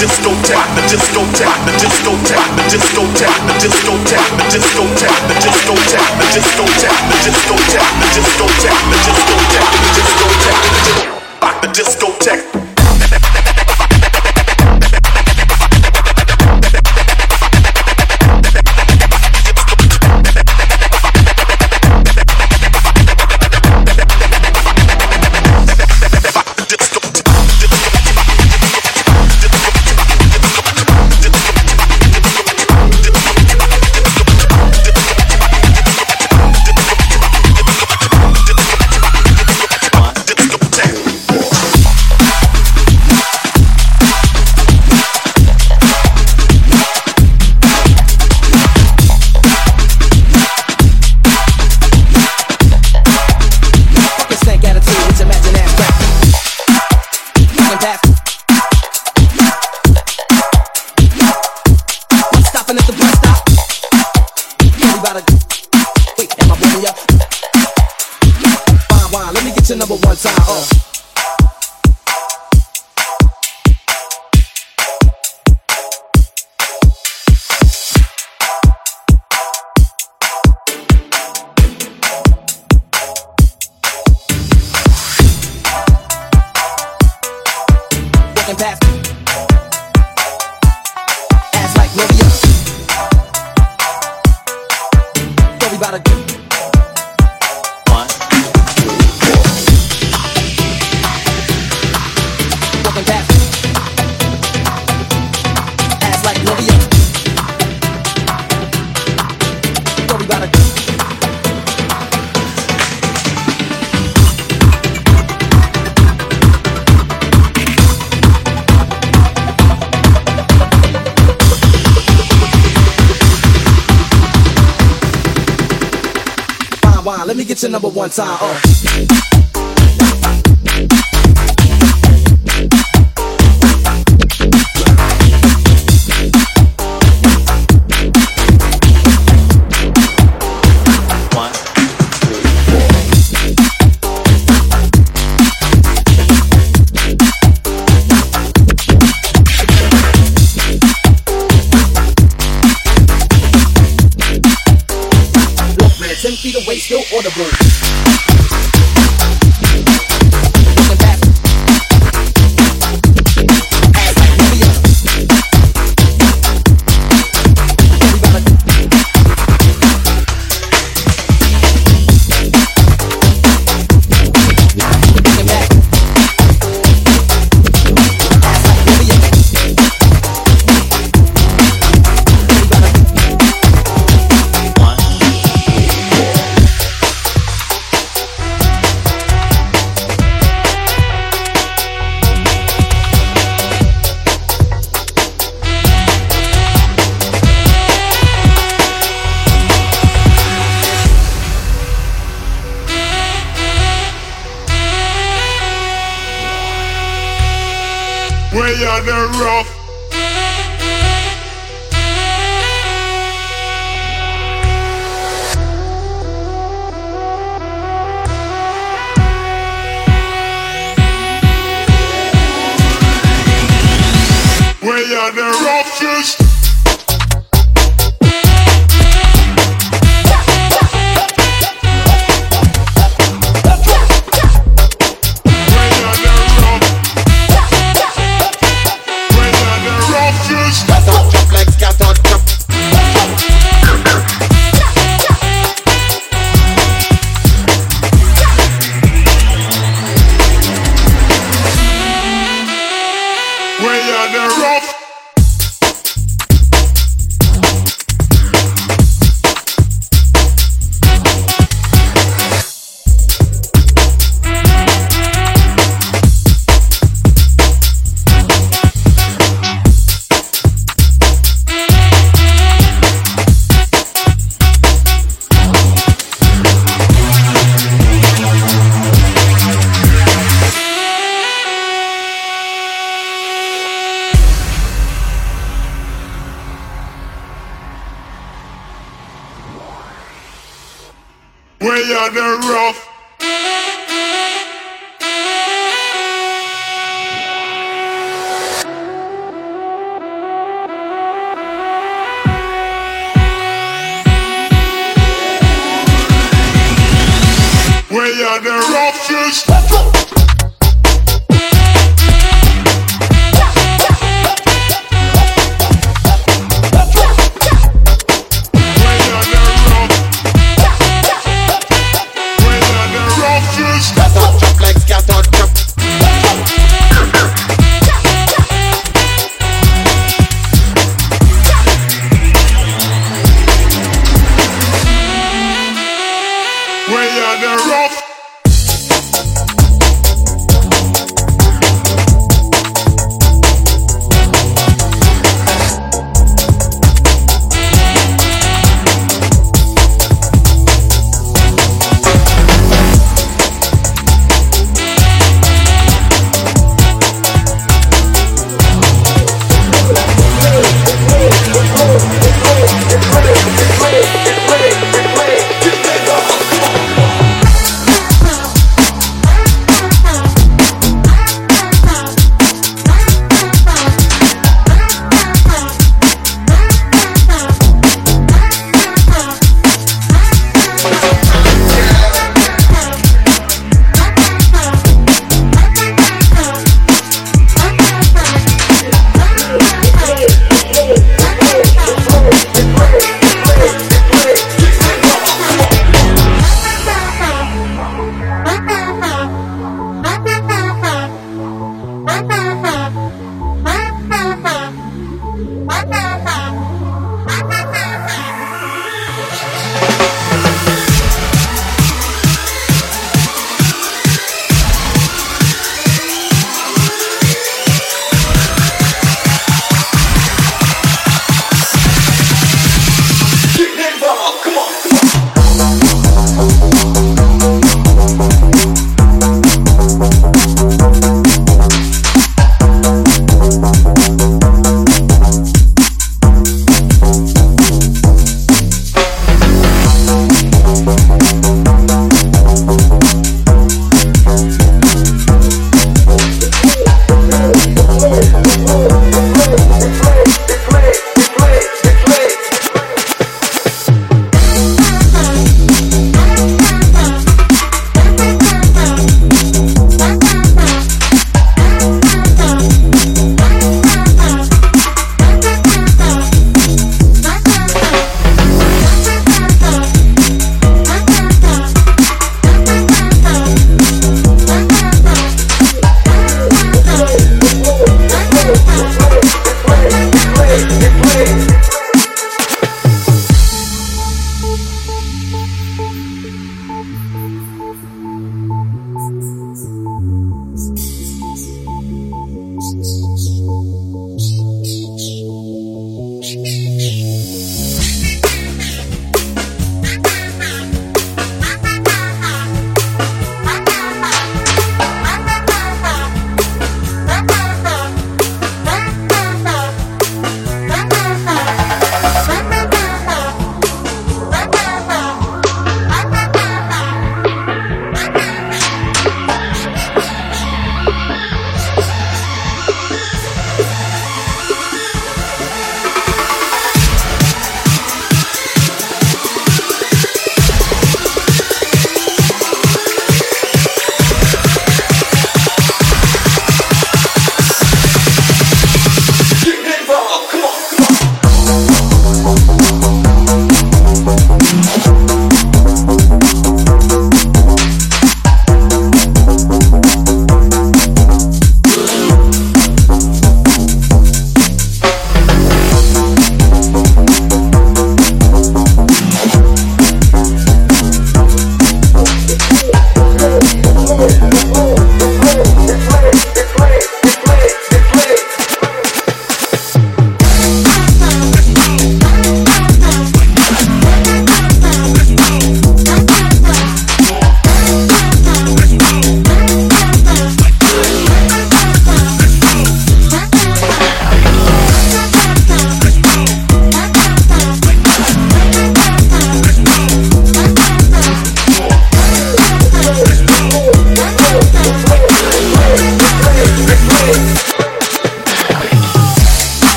disco tap, the disco tap, the disco tap, the disco tap, the disco tap, the disco tap, the disco tap, the disco tap, the disco tap, the disco tap, the disco tap, the disco tap, the disco tap, the disco tap. the number one time. Uh. still audible. we on the rough. We are the roughest.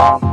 Yeah.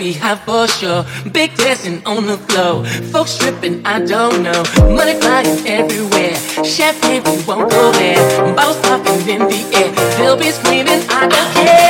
be high for sure. Big dancing on the floor. Folks tripping, I don't know. Money flying everywhere. Champagne, we won't go there. Bottles popping in the air. They'll be screaming, I don't care.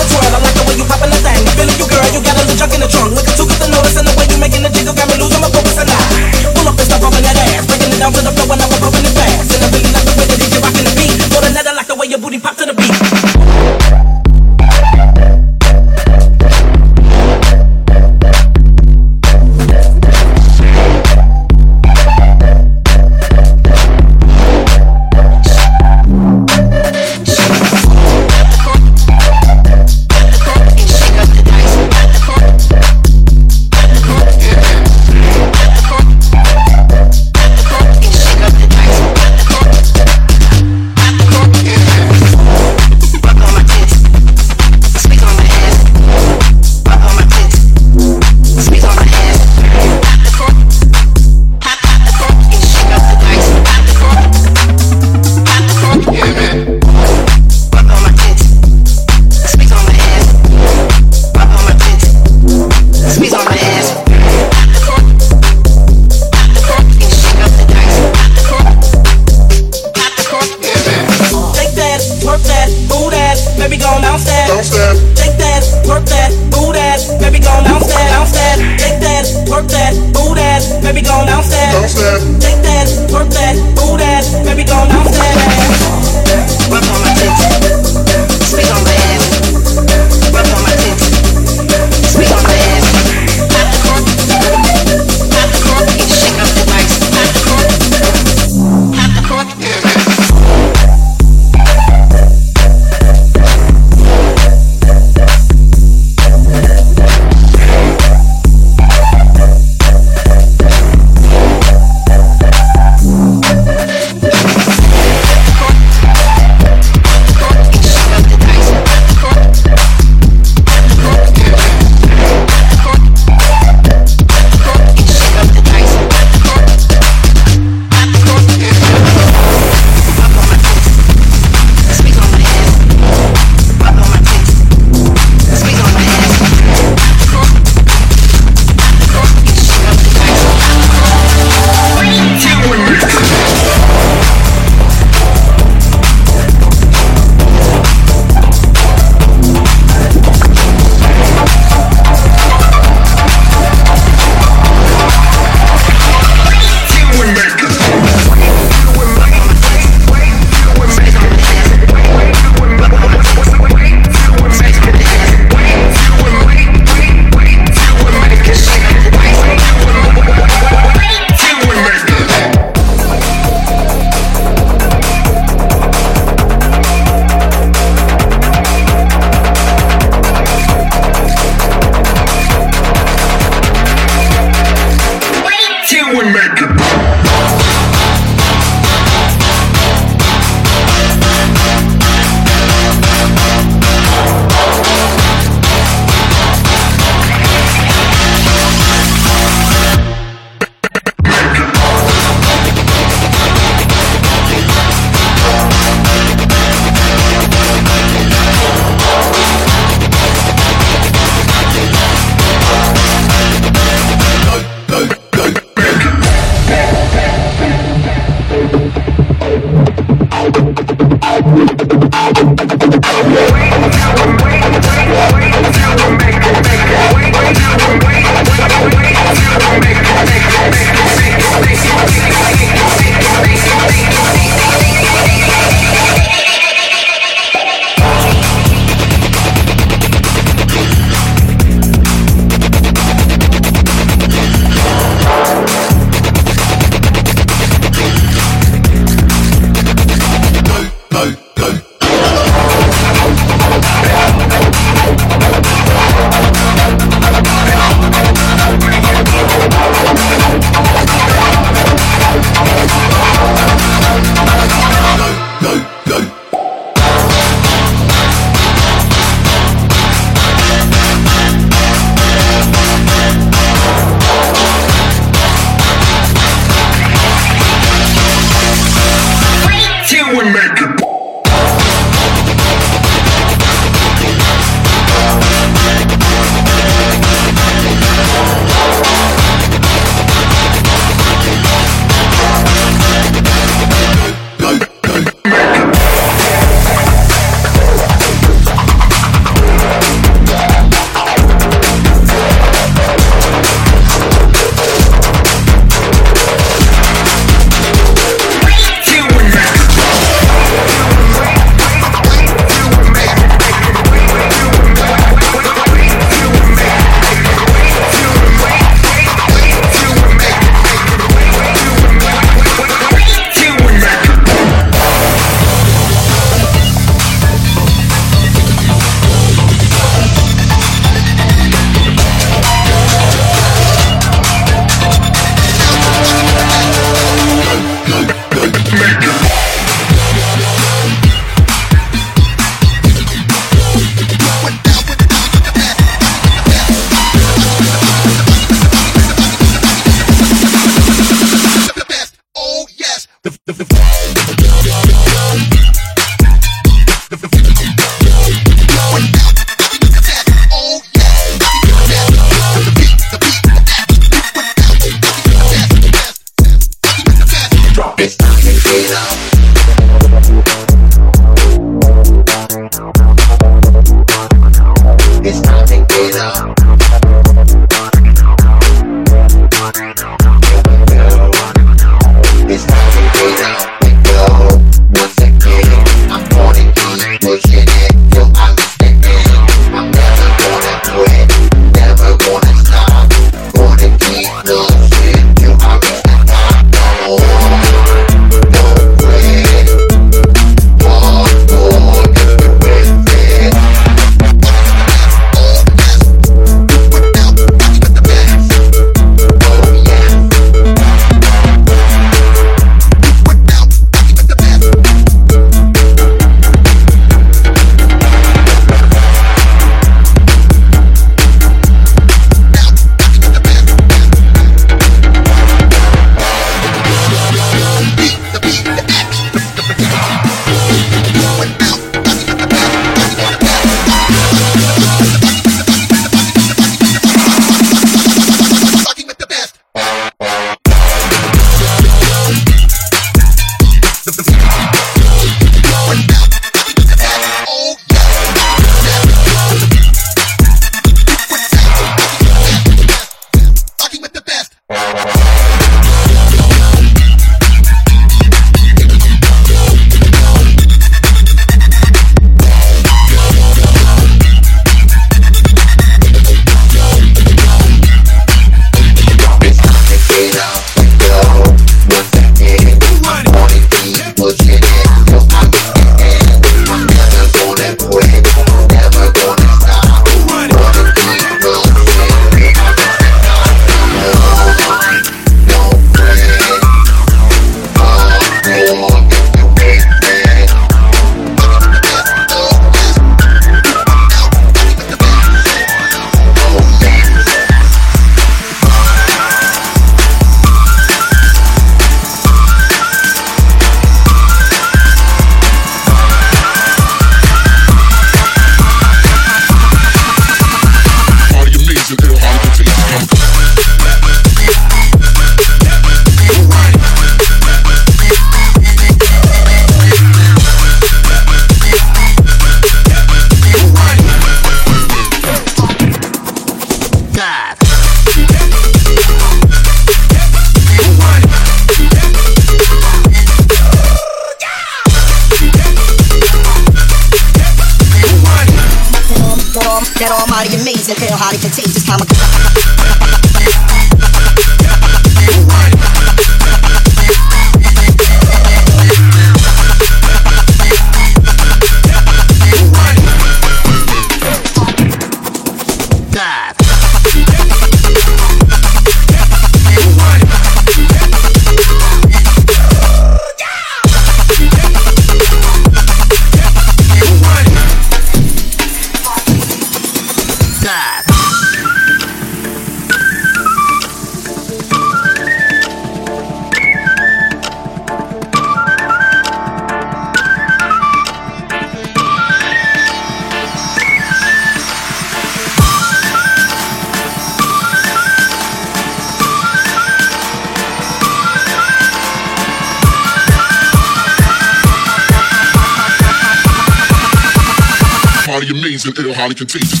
amazing, ill,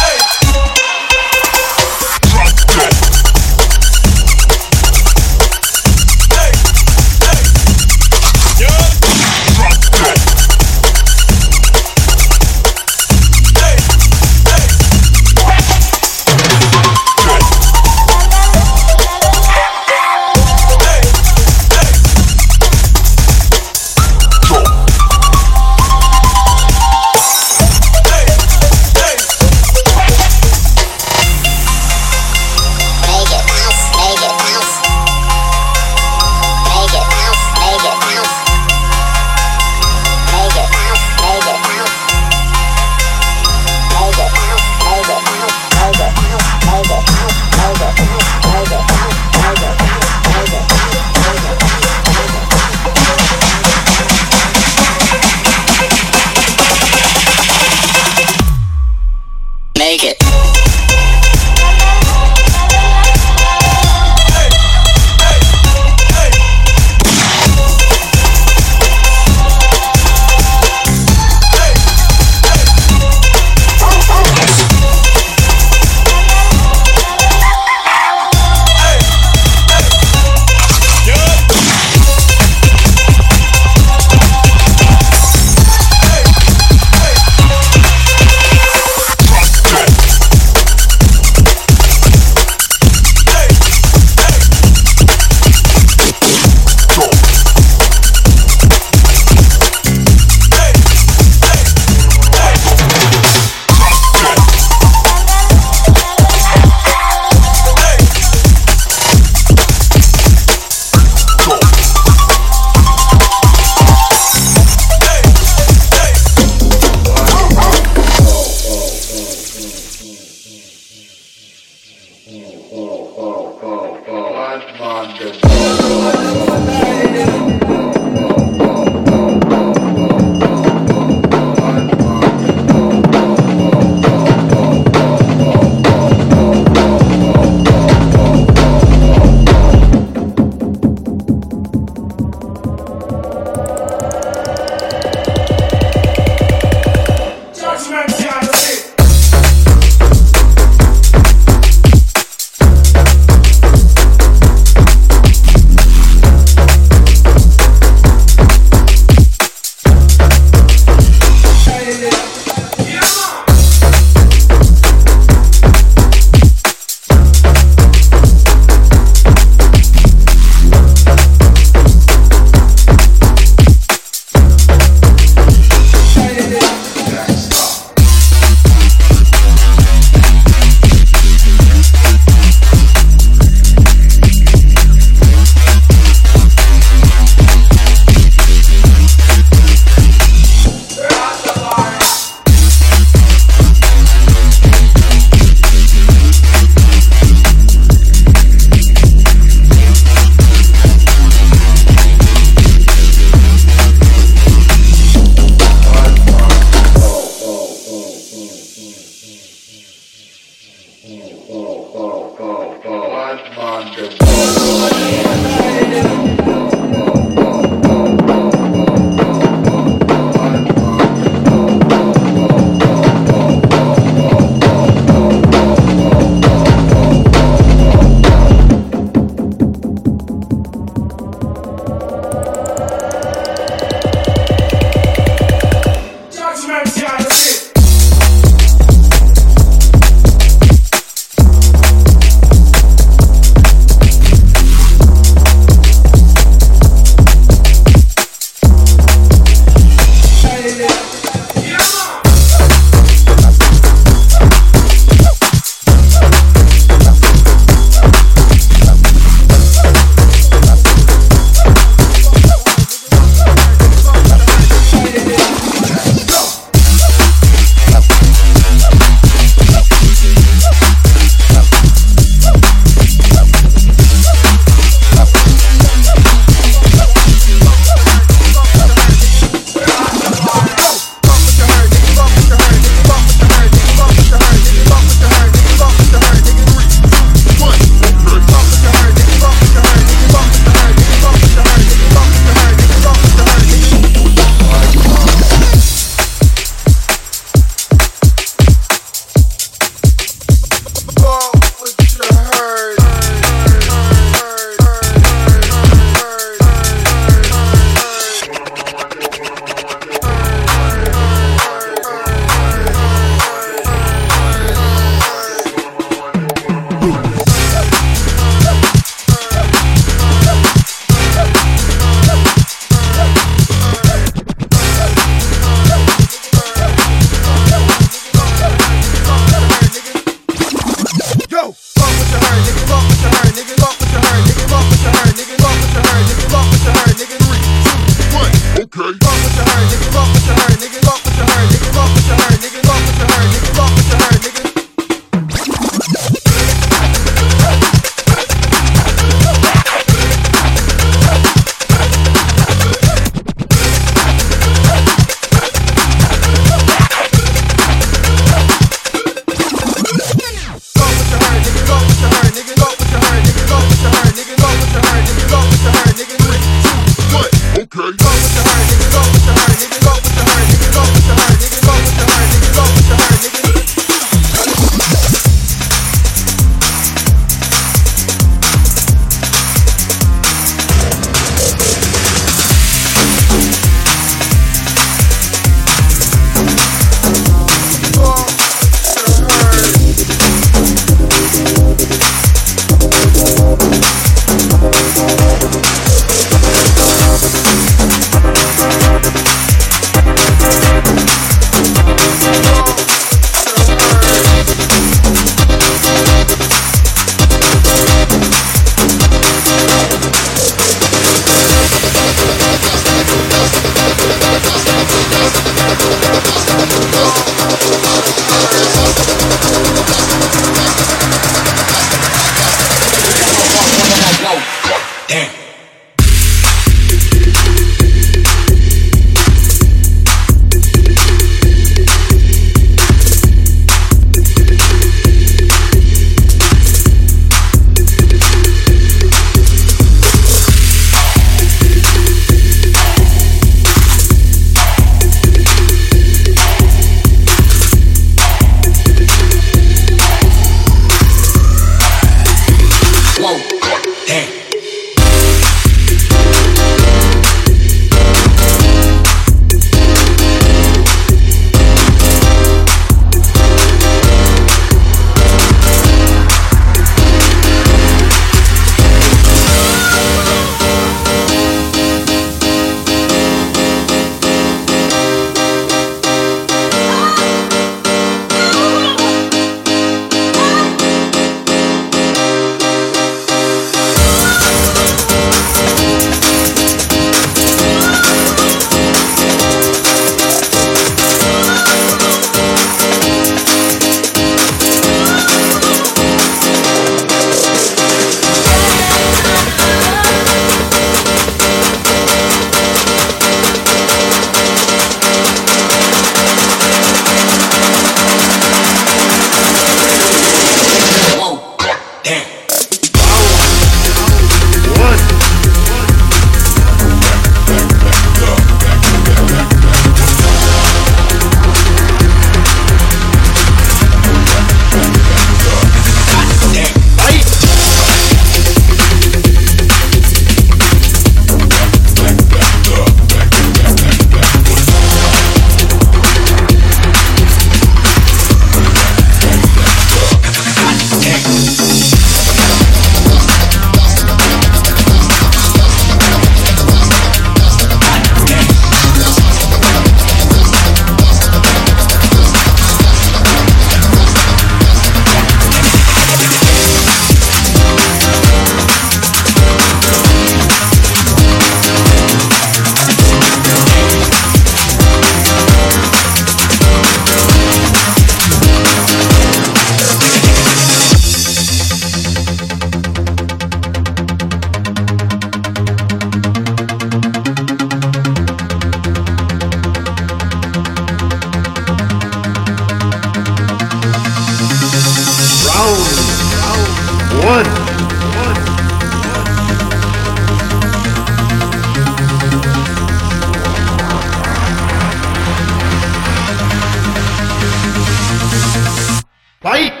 And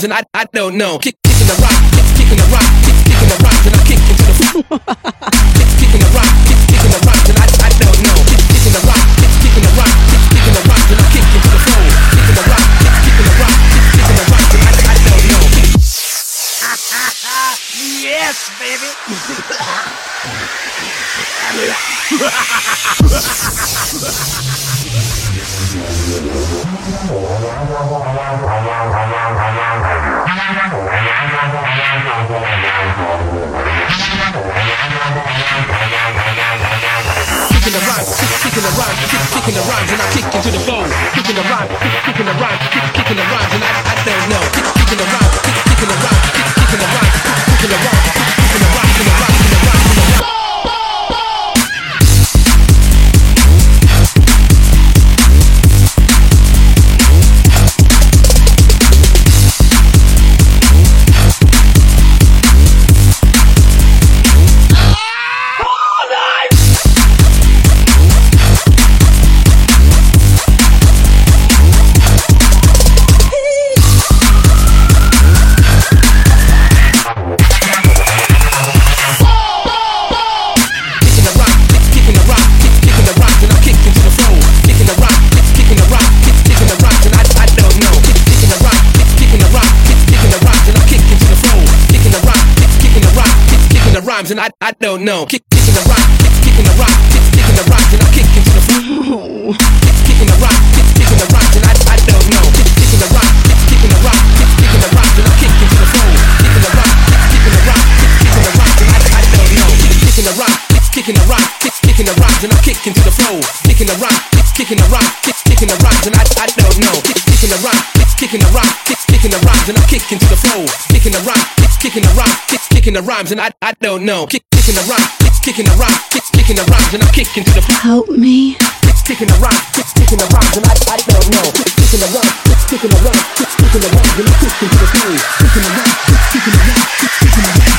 rhymes and I, I don't know. Kick, kicking the rock, kick, kicking the rock, kick, kicking the rock, and I kick into the kicking the rhymes and I kick into the flow. Kicking the rhymes, kick, kicking the rhymes, kick, kicking the rhymes and I, I don't know. Kicking and I, I don't know. Kick, kicking the rock, kick, kicking the rock, kick, kicking the rhymes and I kick into the. Kick, kicking the rock, kick, kicking the rhymes and I, I don't know. Kick, kicking the rock, kick, kicking the rock, kick, kicking the rhymes and I kick into the flow. Kicking the rock, kick, kicking the rock, kick, kicking the rhymes and I, I don't know. Kick, kicking the rock, kick, kicking the rock, kick, kicking the rhymes and I kick into the flow. Kicking the rock, kick, kicking the rock, kick, kicking the rhymes and I, I don't know. Kick, kicking the rock, kicking the rock, kick, kicking the rhymes and I kick into the flow. Kicking the rock, kick, kicking the rock, kick, kicking the rhymes and I, I don't know. Kick, kicking the rock, kick, kicking the rock, kick, kicking the rhymes and I kick into the flow. Help me. Kick, kicking the rock, kick, kicking the rhymes and I, I don't know. Kick, kicking the rock, kick, kicking the rock, kick, kicking the rhymes and I kick into the flow. Kicking the rock, kick, kicking the rock, kick, kicking the rhymes